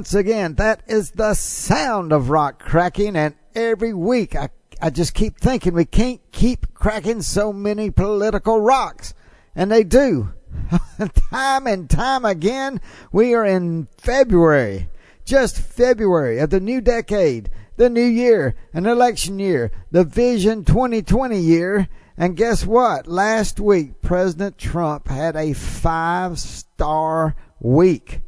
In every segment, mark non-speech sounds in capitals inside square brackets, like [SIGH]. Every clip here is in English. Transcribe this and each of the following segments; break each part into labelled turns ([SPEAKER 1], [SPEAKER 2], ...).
[SPEAKER 1] Once again, that is the sound of rock cracking. And every week, I, I just keep thinking we can't keep cracking so many political rocks. And they do. [LAUGHS] time and time again, we are in February. Just February of the new decade, the new year, an election year, the Vision 2020 year. And guess what? Last week, President Trump had a five star week.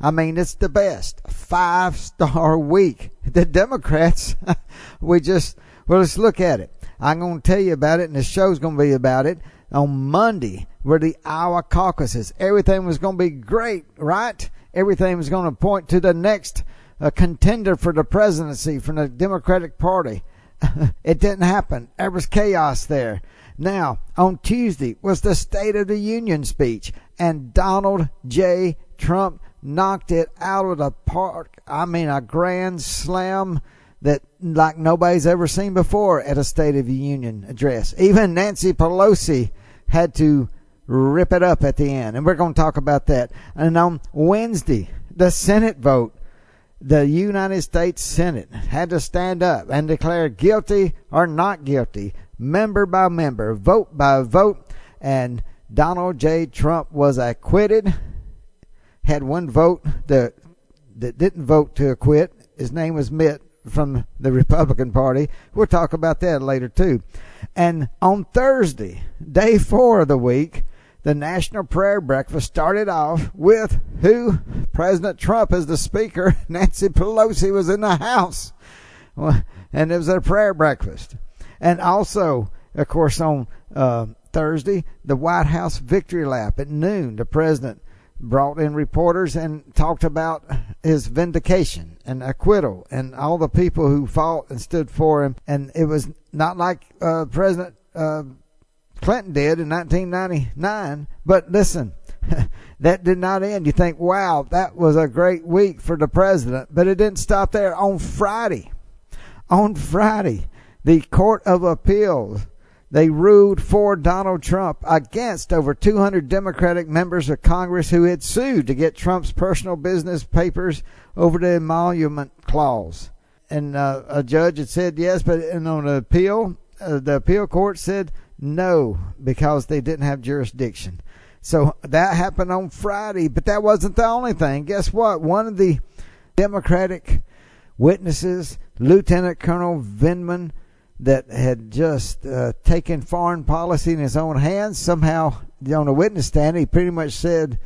[SPEAKER 1] I mean, it's the best. Five star [LAUGHS] week. The Democrats, [LAUGHS] we just, well, let's look at it. I'm going to tell you about it, and the show's going to be about it. On Monday were the Iowa caucuses. Everything was going to be great, right? Everything was going to point to the next uh, contender for the presidency from the Democratic Party. [LAUGHS] it didn't happen. There was chaos there. Now, on Tuesday was the State of the Union speech, and Donald J. Trump knocked it out of the park. I mean, a grand slam that like nobody's ever seen before at a State of the Union address. Even Nancy Pelosi had to rip it up at the end. And we're going to talk about that. And on Wednesday, the Senate vote, the United States Senate had to stand up and declare guilty or not guilty, member by member, vote by vote. And Donald J. Trump was acquitted had one vote that that didn't vote to acquit. His name was Mitt from the Republican Party. We'll talk about that later too. And on Thursday, day four of the week, the National Prayer Breakfast started off with who? President Trump as the speaker. [LAUGHS] Nancy Pelosi was in the house. Well, And it was a prayer breakfast. And also, of course, on uh, Thursday, the White House victory lap at noon. The president brought in reporters and talked about his vindication and acquittal and all the people who fought and stood for him. And it was not like uh, President uh, Clinton did in 1999. But listen, [LAUGHS] that did not end. You think, wow, that was a great week for the president. But it didn't stop there. On Friday, on Friday, the Court of Appeals they ruled for Donald Trump against over 200 Democratic members of Congress who had sued to get Trump's personal business papers over the emolument clause. And uh, a judge had said yes, but and on the appeal, uh, the appeal court said no because they didn't have jurisdiction. So that happened on Friday, but that wasn't the only thing. Guess what? One of the Democratic witnesses, Lieutenant Colonel Vindman, that had just uh, taken foreign policy in his own hands. Somehow, on a witness stand, he pretty much said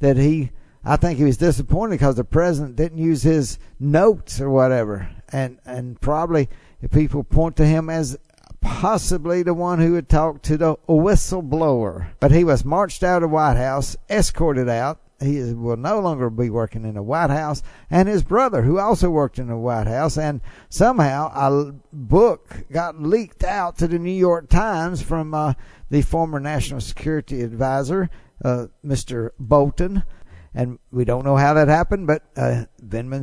[SPEAKER 1] that he, I think he was disappointed because the president didn't use his notes or whatever, and and probably people point to him as possibly the one who had talked to the whistleblower. But he was marched out of the White House, escorted out, he will no longer be working in the White House, and his brother, who also worked in the White House, and somehow a book got leaked out to the New York Times from uh, the former National Security Advisor, uh, Mr. Bolton. And we don't know how that happened, but uh,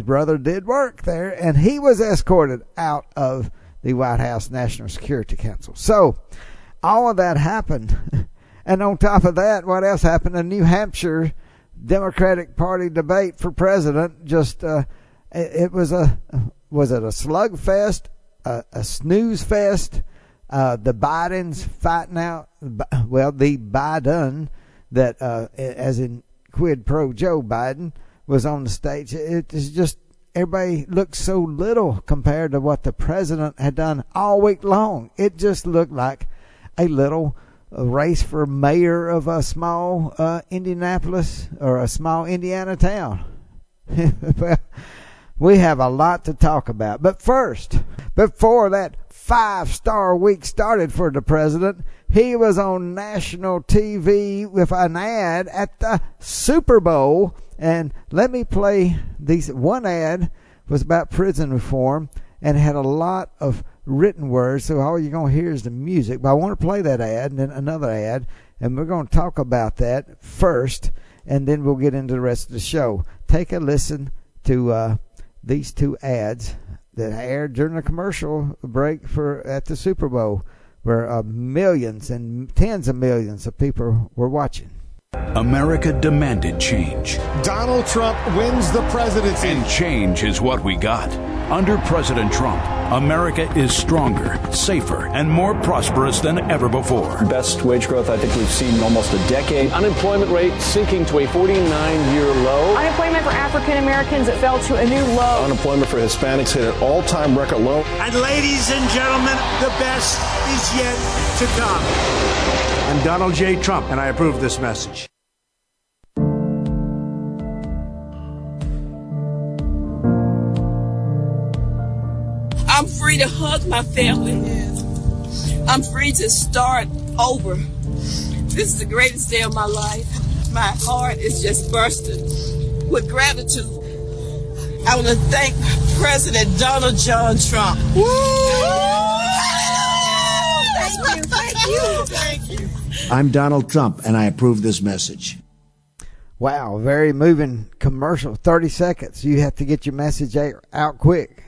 [SPEAKER 1] brother did work there, and he was escorted out of the White House National Security Council. So, all of that happened. [LAUGHS] and on top of that, what else happened in New Hampshire? Democratic Party debate for president. Just uh, it, it, was a was it a slugfest, a, a snooze fest. Uh, the Bidens fighting out. Well, the Biden that, uh, as in quid pro Joe Biden, was on the stage. It is just everybody looked so little compared to what the president had done all week long. It just looked like a little a race for mayor of a small uh, Indianapolis or a small Indiana town. [LAUGHS] well, we have a lot to talk about. But first, before that five star week started for the president, he was on national TV with an ad at the Super Bowl. And let me play these. One ad was about prison reform and had a lot of written words. So all you're going to hear is the music. But I want to play that ad and then another ad. And we're going to talk about that first. And then we'll get into the rest of the show. Take a listen to uh, these two ads that aired during the commercial break for at the Super Bowl, where uh, millions and tens of millions of people were watching.
[SPEAKER 2] America demanded change.
[SPEAKER 3] Donald Trump wins the presidency.
[SPEAKER 2] And change is what we got. Under President Trump, America is stronger, safer, and more prosperous than ever before.
[SPEAKER 4] Best wage growth I think we've seen in almost a decade.
[SPEAKER 5] Unemployment rate sinking to a 49 year low.
[SPEAKER 6] Unemployment for African Americans, it fell to a new low.
[SPEAKER 4] Unemployment for Hispanics hit an all time record low.
[SPEAKER 7] And ladies and gentlemen, the best is yet to come.
[SPEAKER 8] I'm Donald J. Trump, and I approve this message.
[SPEAKER 9] I'm free to hug my family. I'm free to start over. This is the greatest day of my life. My heart is just bursting with gratitude. I want to thank President Donald John Trump. Woo!
[SPEAKER 7] Thank you, thank you, thank you.
[SPEAKER 8] I'm Donald Trump, and I approve this message.
[SPEAKER 1] Wow, very moving commercial. 30 seconds. You have to get your message out quick.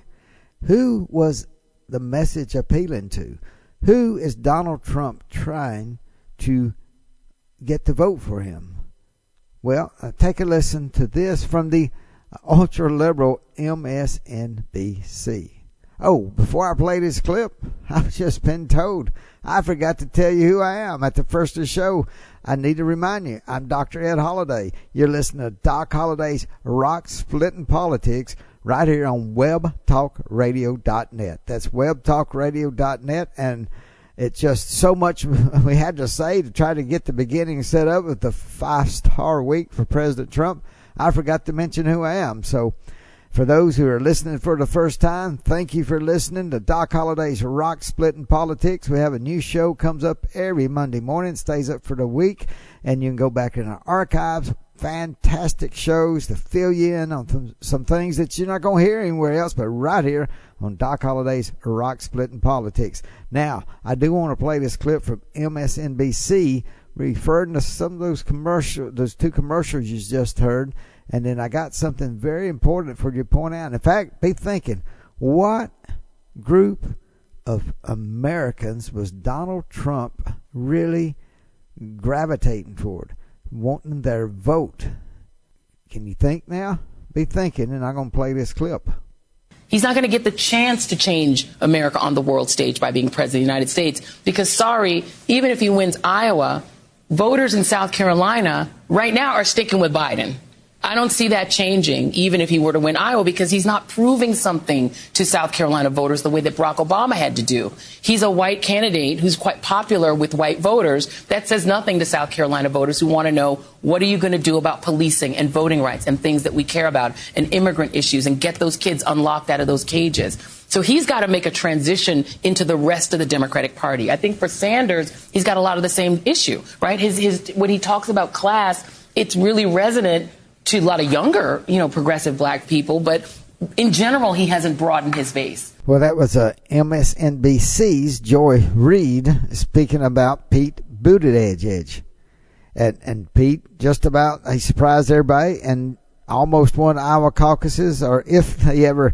[SPEAKER 1] Who was the message appealing to? Who is Donald Trump trying to get to vote for him? Well, uh, take a listen to this from the ultra liberal MSNBC. Oh, before I play this clip, [LAUGHS] I've just been told I forgot to tell you who I am at the first of the show. I need to remind you, I'm Dr. Ed Holliday. You're listening to Doc Holliday's Rock Splitting Politics right here on webtalkradio.net. That's webtalkradio.net. And it's just so much [LAUGHS] we had to say to try to get the beginning set up with the five star week for President Trump. I forgot to mention who I am. So, for those who are listening for the first time, thank you for listening to Doc Holliday's Rock Splitting Politics. We have a new show comes up every Monday morning, stays up for the week, and you can go back in our archives. Fantastic shows to fill you in on some, some things that you're not going to hear anywhere else, but right here on Doc Holliday's Rock Splitting Politics. Now, I do want to play this clip from MSNBC referring to some of those commercial, those two commercials you just heard. And then I got something very important for you to point out. In fact, be thinking, what group of Americans was Donald Trump really gravitating toward, wanting their vote? Can you think now? Be thinking, and I'm going to play this clip.
[SPEAKER 10] He's not going to get the chance to change America on the world stage by being president of the United States because, sorry, even if he wins Iowa, voters in South Carolina right now are sticking with Biden. I don't see that changing, even if he were to win Iowa, because he's not proving something to South Carolina voters the way that Barack Obama had to do. He's a white candidate who's quite popular with white voters. That says nothing to South Carolina voters who want to know what are you going to do about policing and voting rights and things that we care about and immigrant issues and get those kids unlocked out of those cages. So he's got to make a transition into the rest of the Democratic Party. I think for Sanders, he's got a lot of the same issue, right? His, his, when he talks about class, it's really resonant to a lot of younger, you know, progressive black people, but in general, he hasn't broadened his base.
[SPEAKER 1] Well, that was uh, MSNBC's Joy Reid speaking about Pete Buttigieg. Edge. And, and Pete just about, he surprised everybody and almost won Iowa caucuses, or if they ever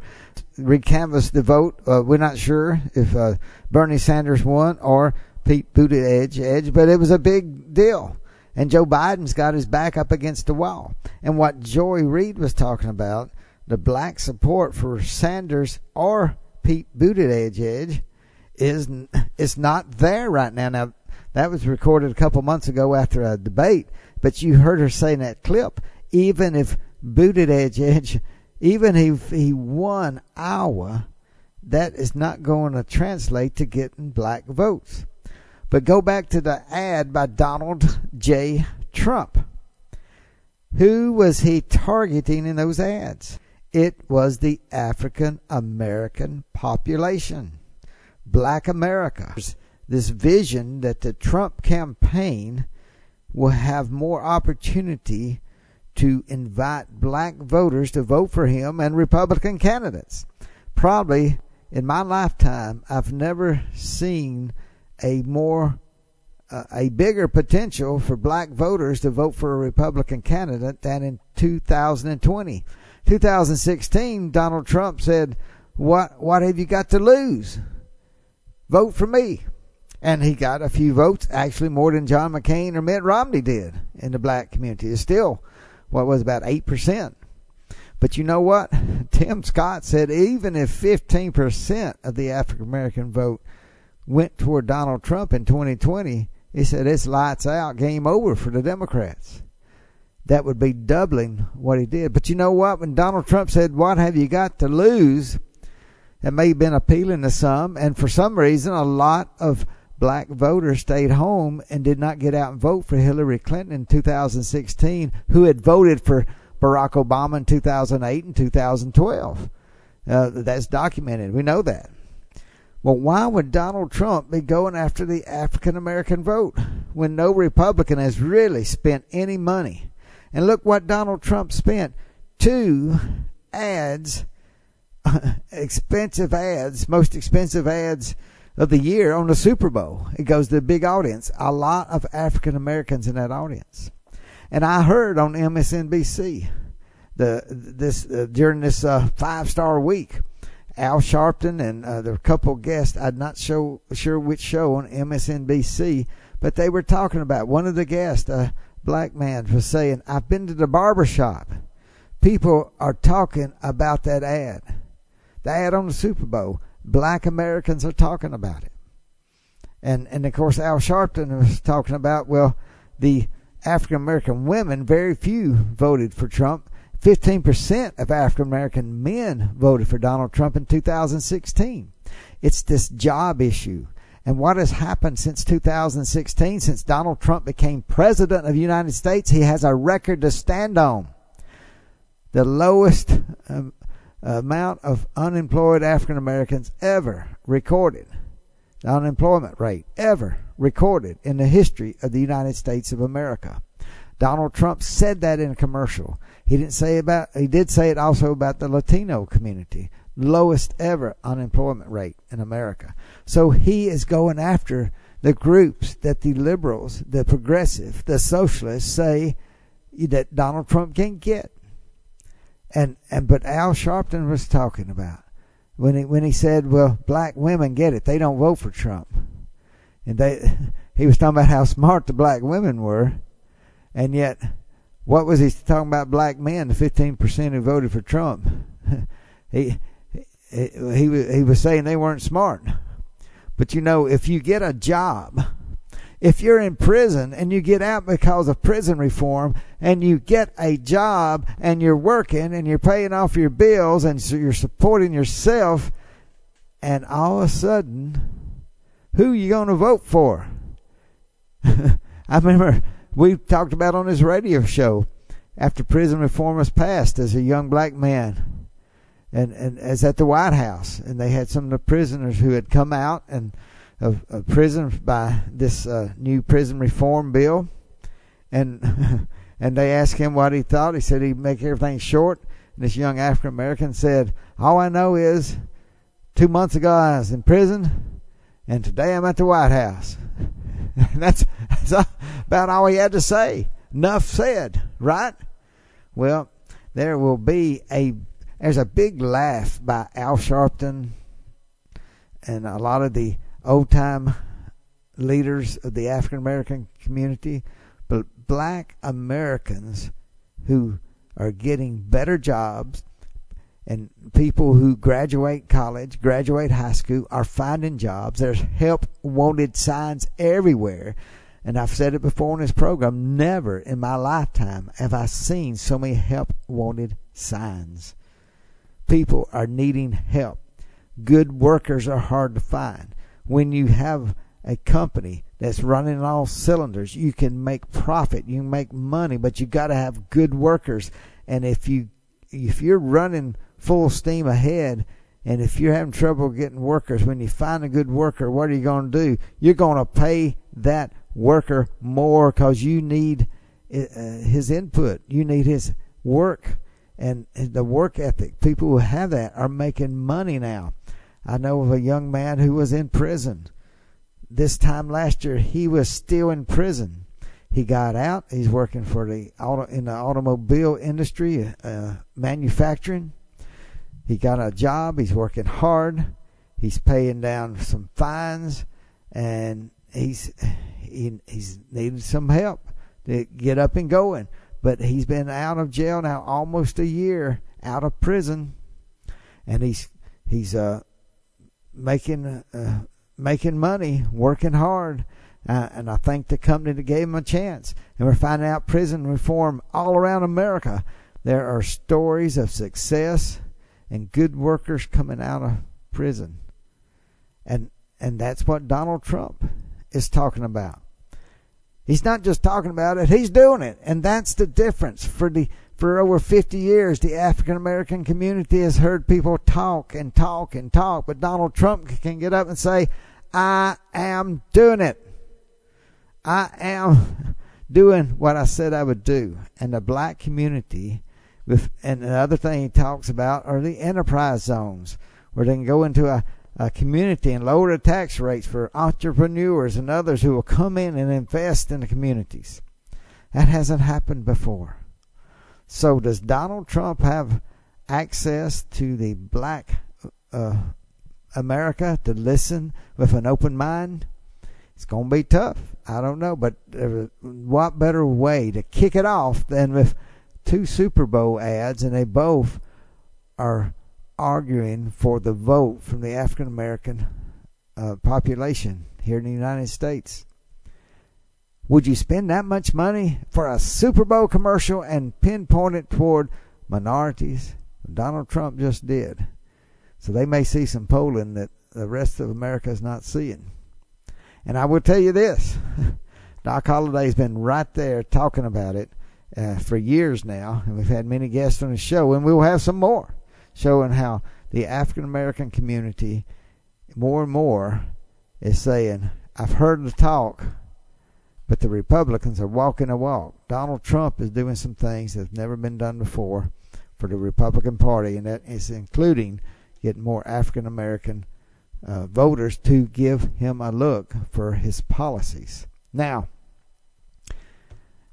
[SPEAKER 1] recanvassed the vote, uh, we're not sure if uh, Bernie Sanders won or Pete Buttigieg, Edge, but it was a big deal and Joe Biden's got his back up against the wall. And what Joy Reid was talking about, the black support for Sanders or Pete Buttigieg is is not there right now. Now that was recorded a couple months ago after a debate, but you heard her say in that clip, even if Buttigieg, even if he won Iowa, that is not going to translate to getting black votes. But go back to the ad by Donald J. Trump. Who was he targeting in those ads? It was the African American population, black America. This vision that the Trump campaign will have more opportunity to invite black voters to vote for him and Republican candidates. Probably in my lifetime, I've never seen a more uh, a bigger potential for black voters to vote for a Republican candidate than in 2020. 2016, Donald Trump said, "What what have you got to lose? Vote for me." And he got a few votes, actually more than John McCain or Mitt Romney did in the black community. It's still what was about 8%. But you know what? [LAUGHS] Tim Scott said even if 15% of the African American vote went toward Donald Trump in 2020, he said it's lights out, game over for the Democrats. That would be doubling what he did. But you know what? When Donald Trump said, What have you got to lose? It may have been appealing to some, and for some reason, a lot of black voters stayed home and did not get out and vote for Hillary Clinton in 2016, who had voted for Barack Obama in 2008 and 2012. Uh, that's documented. We know that. Well, why would Donald Trump be going after the African American vote when no Republican has really spent any money? And look what Donald Trump spent two ads, [LAUGHS] expensive ads, most expensive ads of the year on the Super Bowl. It goes to a big audience, a lot of African Americans in that audience. And I heard on MSNBC the this uh, during this uh, five star week Al Sharpton and uh, the couple guests. I'm not show, sure which show on MSNBC, but they were talking about one of the guests, a black man, was saying, "I've been to the barber shop. People are talking about that ad, the ad on the Super Bowl. Black Americans are talking about it." And and of course Al Sharpton was talking about well the African American women, very few voted for Trump 15% of African American men voted for Donald Trump in 2016. It's this job issue. And what has happened since 2016, since Donald Trump became president of the United States, he has a record to stand on. The lowest um, amount of unemployed African Americans ever recorded, the unemployment rate ever recorded in the history of the United States of America. Donald Trump said that in a commercial. He didn't say about he did say it also about the Latino community. Lowest ever unemployment rate in America. So he is going after the groups that the liberals, the progressive, the socialists say that Donald Trump can't get. And and but Al Sharpton was talking about when he when he said, Well, black women get it, they don't vote for Trump. And they [LAUGHS] he was talking about how smart the black women were and yet, what was he talking about black men, the 15% who voted for Trump? [LAUGHS] he, he, he, he was saying they weren't smart. But you know, if you get a job, if you're in prison and you get out because of prison reform and you get a job and you're working and you're paying off your bills and so you're supporting yourself and all of a sudden who you going to vote for [LAUGHS] i remember we talked about on this radio show after prison reform was passed as a young black man and and as at the White House and they had some of the prisoners who had come out and of, of prison by this uh, new prison reform bill and [LAUGHS] and they asked him what he thought. He said he'd make everything short. And this young African American said all I know is two months ago I was in prison and today I'm at the White House [LAUGHS] [LAUGHS] that's, that's about all he had to say. Enough said, right? Well, there will be a there's a big laugh by Al Sharpton and a lot of the old time leaders of the African American community, but black Americans who are getting better jobs and people who graduate college, graduate high school are finding jobs. There's help wanted signs everywhere. And I've said it before in this program, never in my lifetime have I seen so many help wanted signs. People are needing help. Good workers are hard to find. When you have a company that's running on all cylinders, you can make profit, you can make money, but you got to have good workers. And if you if you're running full steam ahead, and if you're having trouble getting workers, when you find a good worker, what are you going to do? You're going to pay that worker more because you need uh, his input. You need his work and the work ethic. People who have that are making money now. I know of a young man who was in prison. This time last year, he was still in prison. He got out. He's working for the auto in the automobile industry, uh, manufacturing. He got a job. He's working hard. He's paying down some fines, and he's he, he's needed some help to get up and going. But he's been out of jail now almost a year, out of prison, and he's he's uh making uh, making money, working hard. Uh, and I thank the company that gave him a chance. And we're finding out prison reform all around America. There are stories of success and good workers coming out of prison. And and that's what Donald Trump is talking about. He's not just talking about it, he's doing it. And that's the difference. For the for over 50 years, the African American community has heard people talk and talk and talk, but Donald Trump can get up and say, I am doing it. I am doing what I said I would do. And the black community, and the other thing he talks about are the enterprise zones, where they can go into a uh, community and lower the tax rates for entrepreneurs and others who will come in and invest in the communities. That hasn't happened before. So, does Donald Trump have access to the black uh, America to listen with an open mind? It's going to be tough. I don't know, but what better way to kick it off than with two Super Bowl ads, and they both are arguing for the vote from the African American uh, population here in the United States. Would you spend that much money for a Super Bowl commercial and pinpoint it toward minorities? Donald Trump just did. So they may see some polling that the rest of America is not seeing. And I will tell you this [LAUGHS] Doc Holliday's been right there talking about it uh, for years now, and we've had many guests on the show, and we'll have some more showing how the African American community more and more is saying, I've heard the talk, but the Republicans are walking a walk. Donald Trump is doing some things that have never been done before for the Republican Party, and that is including getting more African American uh, voters to give him a look for his policies. Now,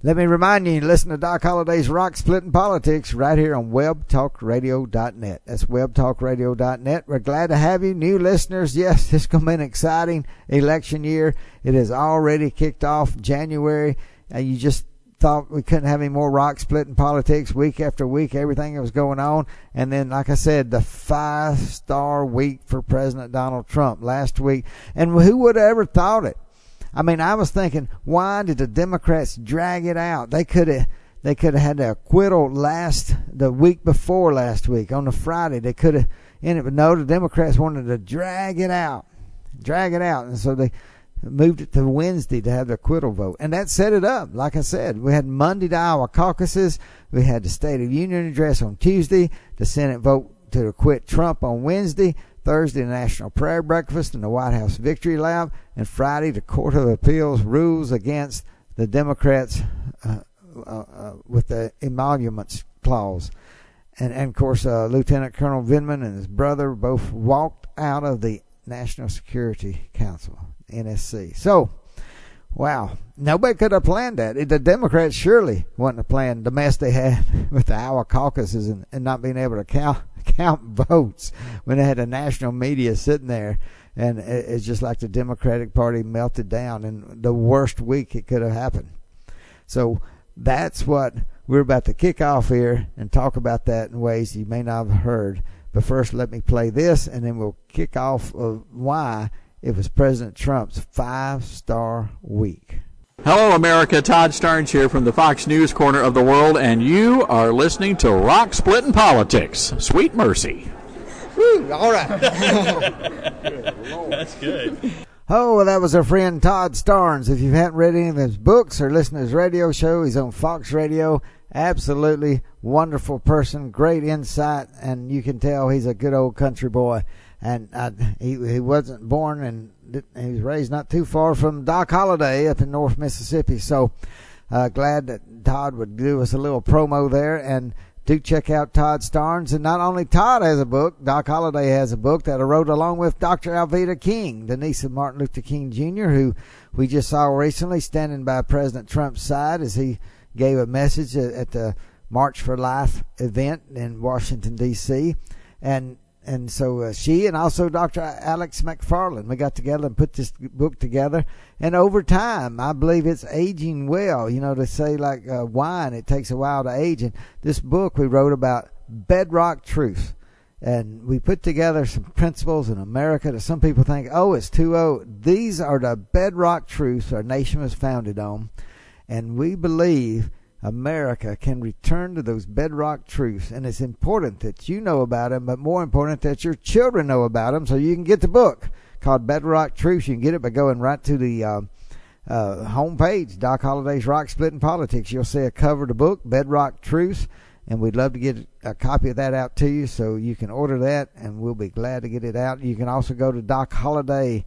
[SPEAKER 1] let me remind you, listen to Doc Holliday's Rock Splitting Politics right here on webtalkradio.net. That's webtalkradio.net. We're glad to have you. New listeners, yes, it's going to be an exciting election year. It has already kicked off January. Uh, you just thought we couldn't have any more rock splitting politics week after week, everything that was going on. And then, like I said, the five star week for President Donald Trump last week. And who would have ever thought it? I mean, I was thinking, why did the Democrats drag it out? They could have. They could have had the acquittal last the week before last week on the Friday. They could have it, but no, the Democrats wanted to drag it out, drag it out, and so they moved it to Wednesday to have the acquittal vote, and that set it up. Like I said, we had Monday the Iowa caucuses, we had the State of Union address on Tuesday, the Senate vote to acquit Trump on Wednesday, Thursday, National Prayer Breakfast in the White House Victory Lab, and Friday, the Court of Appeals rules against the Democrats uh, uh, uh, with the emoluments clause. And, and of course, uh, Lieutenant Colonel Vindman and his brother both walked out of the National Security Council, NSC. So, wow, nobody could have planned that. The Democrats surely wouldn't have planned the mess they had [LAUGHS] with the Iowa caucuses and, and not being able to count count [LAUGHS] votes when they had the national media sitting there. And it's just like the Democratic Party melted down in the worst week it could have happened. So that's what we're about to kick off here and talk about that in ways you may not have heard. But first, let me play this, and then we'll kick off of why it was President Trump's five star week.
[SPEAKER 11] Hello, America. Todd Starnes here from the Fox News corner of the world, and you are listening to Rock Splitting Politics. Sweet mercy.
[SPEAKER 1] Woo, all right. [LAUGHS]
[SPEAKER 12] That's good.
[SPEAKER 1] Oh, well, that was our friend Todd Starnes. If you haven't read any of his books or listened to his radio show, he's on Fox Radio. Absolutely wonderful person, great insight, and you can tell he's a good old country boy. And uh, he he wasn't born and he was raised not too far from Doc Holliday up in North Mississippi. So uh, glad that Todd would do us a little promo there and do check out Todd Starnes. And not only Todd has a book, Doc Holliday has a book that I wrote along with Dr. Alveda King, the niece of Martin Luther King Jr., who we just saw recently standing by President Trump's side as he gave a message at the March for Life event in Washington, D.C. And and so uh, she and also Dr. Alex McFarland, we got together and put this book together. And over time, I believe it's aging well. You know, to say like uh, wine, it takes a while to age. And this book we wrote about bedrock truth. And we put together some principles in America that some people think, oh, it's too old. These are the bedrock truths our nation was founded on. And we believe America can return to those bedrock truths. And it's important that you know about them, but more important that your children know about them so you can get the book called Bedrock Truths. You can get it by going right to the uh, uh, homepage, Doc Holliday's Rock Splitting Politics. You'll see a cover of the book, Bedrock Truths. And we'd love to get a copy of that out to you so you can order that and we'll be glad to get it out. You can also go to Doc Holliday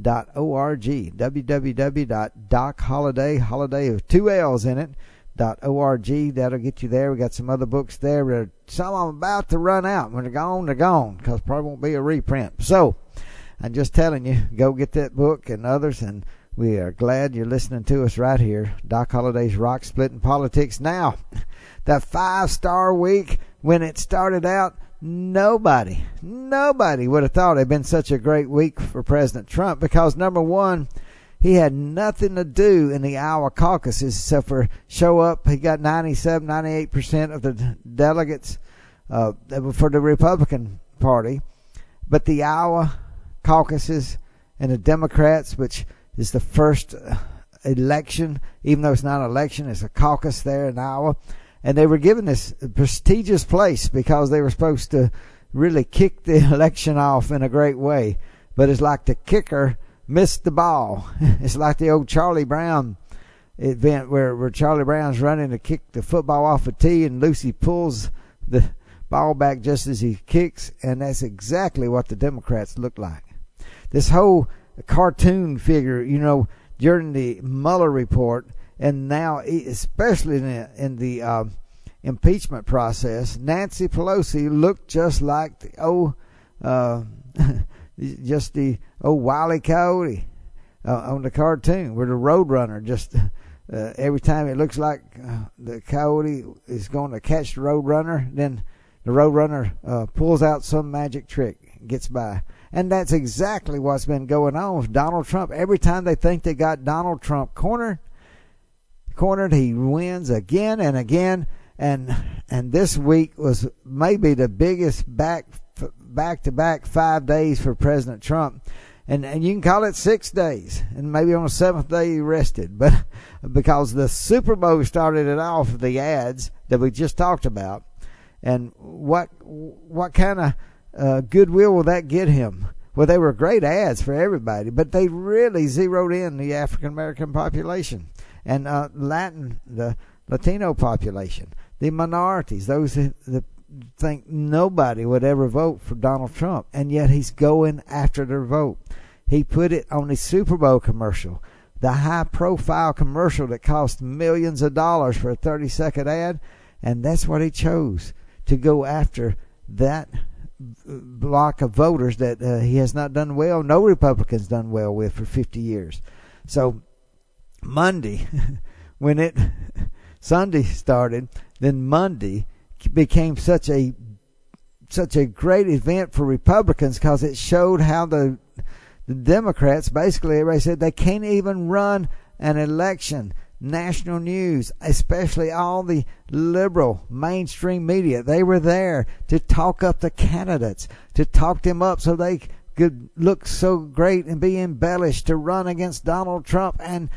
[SPEAKER 1] dot org www.docholiday holiday of two L's in it org. That'll get you there. We got some other books there. Some I'm about to run out. When they're gone they're gone because probably won't be a reprint. So I'm just telling you go get that book and others and we are glad you're listening to us right here. Doc Holliday's Rock Splitting Politics. Now [LAUGHS] that five star week when it started out nobody nobody would have thought it had been such a great week for President Trump because number one he had nothing to do in the Iowa caucuses except for show up. He got 97, 98% of the delegates uh, for the Republican Party. But the Iowa caucuses and the Democrats, which is the first uh, election, even though it's not an election, it's a caucus there in Iowa. And they were given this prestigious place because they were supposed to really kick the [LAUGHS] election off in a great way. But it's like the kicker missed the ball. [LAUGHS] it's like the old Charlie Brown event where, where Charlie Brown's running to kick the football off a tee and Lucy pulls the ball back just as he kicks, and that's exactly what the Democrats look like. This whole cartoon figure, you know, during the Mueller report, and now especially in the, in the uh, impeachment process, Nancy Pelosi looked just like the old. Uh, [LAUGHS] just the old Wile E. Coyote uh, on the cartoon, where the Roadrunner just uh, every time it looks like uh, the coyote is going to catch the Roadrunner, then the Roadrunner uh, pulls out some magic trick, gets by. And that's exactly what's been going on with Donald Trump. Every time they think they got Donald Trump cornered, cornered, he wins again and again. And and this week was maybe the biggest back back to back five days for President Trump. And, and you can call it six days, and maybe on the seventh day he rested, [LAUGHS] but because the Super Bowl started it off the ads that we just talked about, and what what kind of uh, goodwill will that get him? Well, they were great ads for everybody, but they really zeroed in the African American population and uh, Latin, the Latino population, the minorities, those the think nobody would ever vote for Donald Trump, and yet he's going after their vote. He put it on the Super Bowl commercial, the high profile commercial that cost millions of dollars for a 30 second ad, and that's what he chose to go after that block of voters that uh, he has not done well, no Republicans done well with for 50 years. So Monday, [LAUGHS] when it [LAUGHS] Sunday started, then Monday became such a such a great event for Republicans because it showed how the the Democrats basically everybody said they can't even run an election. National news, especially all the liberal mainstream media, they were there to talk up the candidates, to talk them up so they could look so great and be embellished to run against Donald Trump. And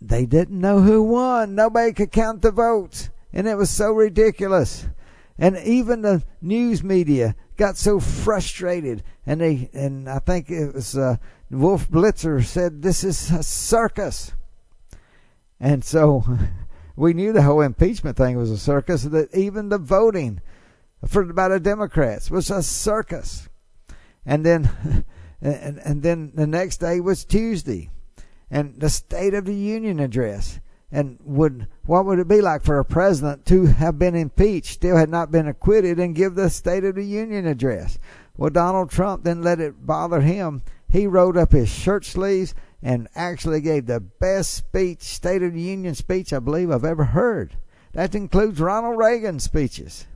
[SPEAKER 1] they didn't know who won. Nobody could count the votes and it was so ridiculous. And even the news media got so frustrated, and they and I think it was uh, Wolf Blitzer said this is a circus, and so [LAUGHS] we knew the whole impeachment thing was a circus. That even the voting for by the Democrats was a circus, and then [LAUGHS] and and then the next day was Tuesday, and the State of the Union address. And would what would it be like for a president to have been impeached, still had not been acquitted, and give the State of the Union address? Well, Donald Trump didn't let it bother him. He rolled up his shirt sleeves and actually gave the best speech, State of the Union speech, I believe I've ever heard. That includes Ronald Reagan's speeches.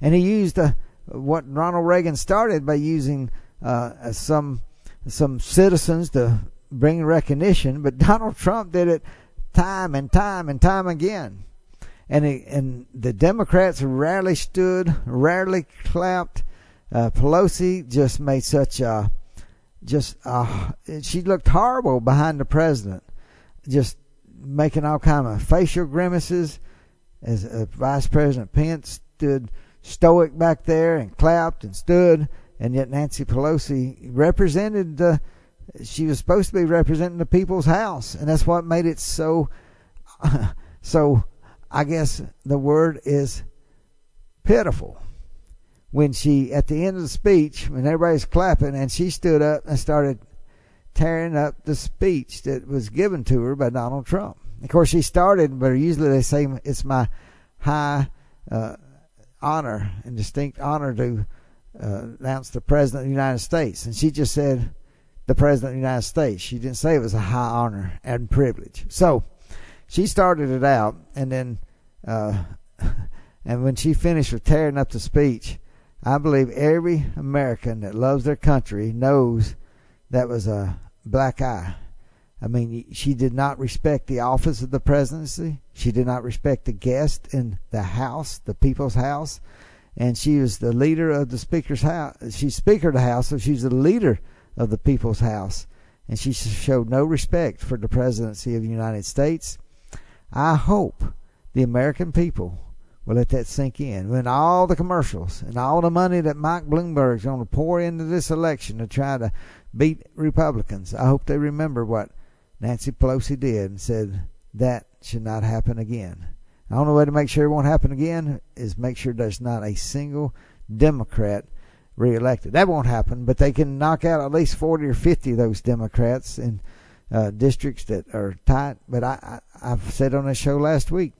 [SPEAKER 1] And he used uh, what Ronald Reagan started by using uh, some some citizens to bring recognition, but [LAUGHS] Donald Trump did it time and time and time again. And he, and the Democrats rarely stood, rarely clapped. Uh, Pelosi just made such a just uh, she looked horrible behind the president, just making all kind of facial grimaces. As uh, Vice President Pence stood stoic back there and clapped and stood, and yet Nancy Pelosi represented the she was supposed to be representing the people's house, and that's what made it so. [LAUGHS] so, I guess the word is pitiful. When she, at the end of the speech, when everybody's clapping, and she stood up and started tearing up the speech that was given to her by Donald Trump. Of course, she started, but usually they say it's my high uh, honor and distinct honor to uh, announce the President of the United States. And she just said, the President of the United States. She didn't say it was a high honor and privilege. So she started it out, and then, uh, [LAUGHS] and when she finished with tearing up the speech, I believe every American that loves their country knows that was a black eye. I mean, she did not respect the office of the presidency. She did not respect the guest in the House, the people's house. And she was the leader of the Speaker's house. She's Speaker of the House, so she's the leader of the people's house, and she showed no respect for the presidency of the United States. I hope the American people will let that sink in. When all the commercials and all the money that Mike Bloomberg's going to pour into this election to try to beat Republicans, I hope they remember what Nancy Pelosi did and said that should not happen again. The only way to make sure it won't happen again is make sure there's not a single Democrat reelected. That won't happen, but they can knock out at least 40 or 50 of those Democrats in uh, districts that are tight. But I, I, I've said on a show last week,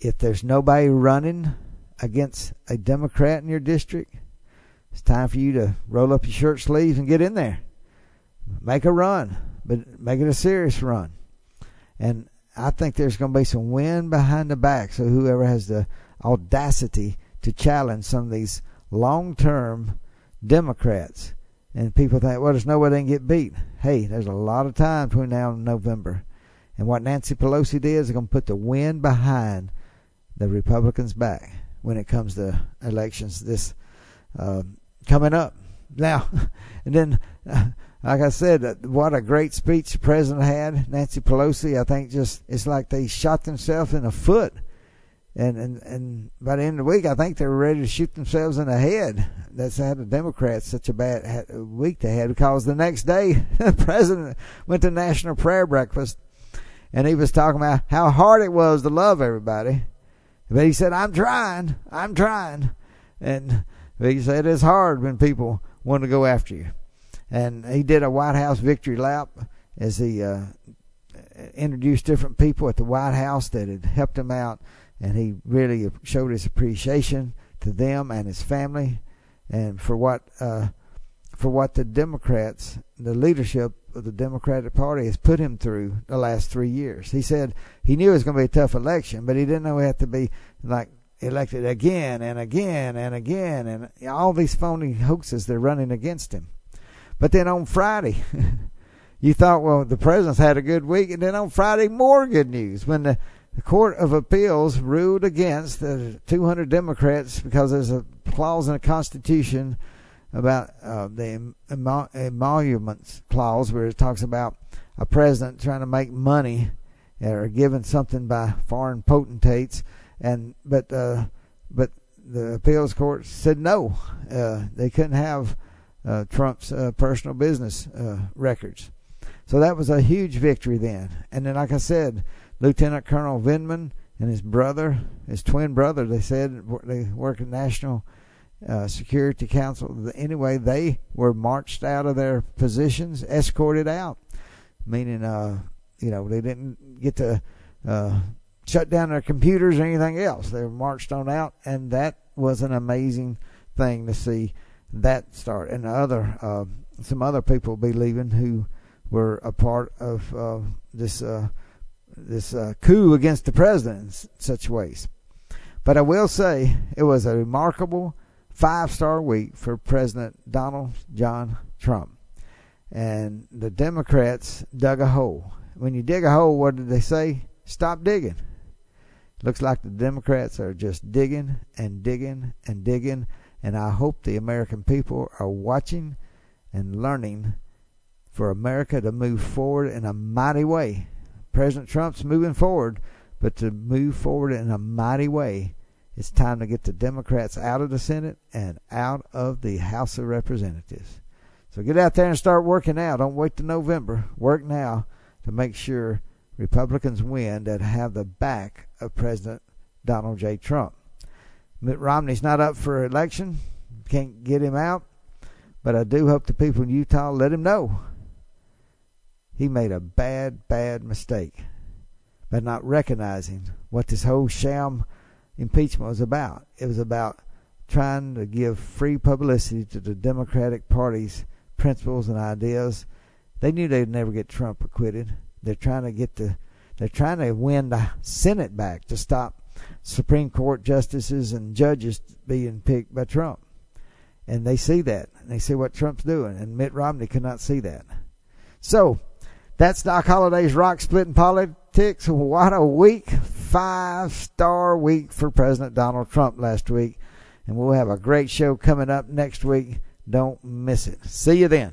[SPEAKER 1] if there's nobody running against a Democrat in your district, it's time for you to roll up your shirt sleeves and get in there. Make a run, but make it a serious run. And I think there's going to be some wind behind the back. So whoever has the audacity to challenge some of these long term Democrats. And people think, well, there's no way they can get beat. Hey, there's a lot of time between now and November. And what Nancy Pelosi did is going to put the wind behind the Republicans' back when it comes to elections this uh, coming up. Now, [LAUGHS] and then, uh, like I said, uh, what a great speech the president had. Nancy Pelosi, I think, just it's like they shot themselves in the foot and and and by the end of the week, I think they were ready to shoot themselves in the head. That's how the Democrats such a bad week they had because the next day [LAUGHS] the president went to national prayer breakfast, and he was talking about how hard it was to love everybody, but he said, "I'm trying, I'm trying," and he said it's hard when people want to go after you, and he did a White House victory lap as he uh, introduced different people at the White House that had helped him out and he really showed his appreciation to them and his family, and for what uh, for what the Democrats, the leadership of the Democratic Party, has put him through the last three years. He said he knew it was going to be a tough election, but he didn't know he had to be like elected again and again and again, and all these phony hoaxes they're running against him. But then on Friday. [LAUGHS] you thought, well, the president's had a good week, and then on Friday, more good news when the the Court of Appeals ruled against the 200 Democrats because there's a clause in the Constitution about uh, the emoluments clause where it talks about a president trying to make money or given something by foreign potentates, and but uh, but the appeals court said no, uh, they couldn't have uh, Trump's uh, personal business uh, records. So that was a huge victory then. And then, like I said, Lieutenant Colonel Vindman and his brother, his twin brother, they said they work at National uh, Security Council. Anyway, they were marched out of their positions, escorted out, meaning, uh, you know, they didn't get to uh, shut down their computers or anything else. They were marched on out, and that was an amazing thing to see that start. And other uh, some other people be leaving who were a part of uh, this uh, this uh, coup against the president in such ways. But I will say it was a remarkable five star week for President Donald John Trump. And the Democrats dug a hole. When you dig a hole, what did they say? Stop digging. Looks like the Democrats are just digging and digging and digging. And I hope the American people are watching and learning for America to move forward in a mighty way. President Trump's moving forward, but to move forward in a mighty way, it's time to get the Democrats out of the Senate and out of the House of Representatives. So get out there and start working now. Don't wait to November. Work now to make sure Republicans win that have the back of President Donald J. Trump. Mitt Romney's not up for election. Can't get him out. But I do hope the people in Utah let him know he made a bad, bad mistake by not recognizing what this whole sham impeachment was about. It was about trying to give free publicity to the Democratic Party's principles and ideas. They knew they'd never get Trump acquitted. They're trying to get the they're trying to win the Senate back to stop Supreme Court justices and judges being picked by Trump. And they see that. And they see what Trump's doing. And Mitt Romney could not see that. So that's Doc Holliday's rock splitting politics. What a week. Five star week for President Donald Trump last week. And we'll have a great show coming up next week. Don't miss it. See you then.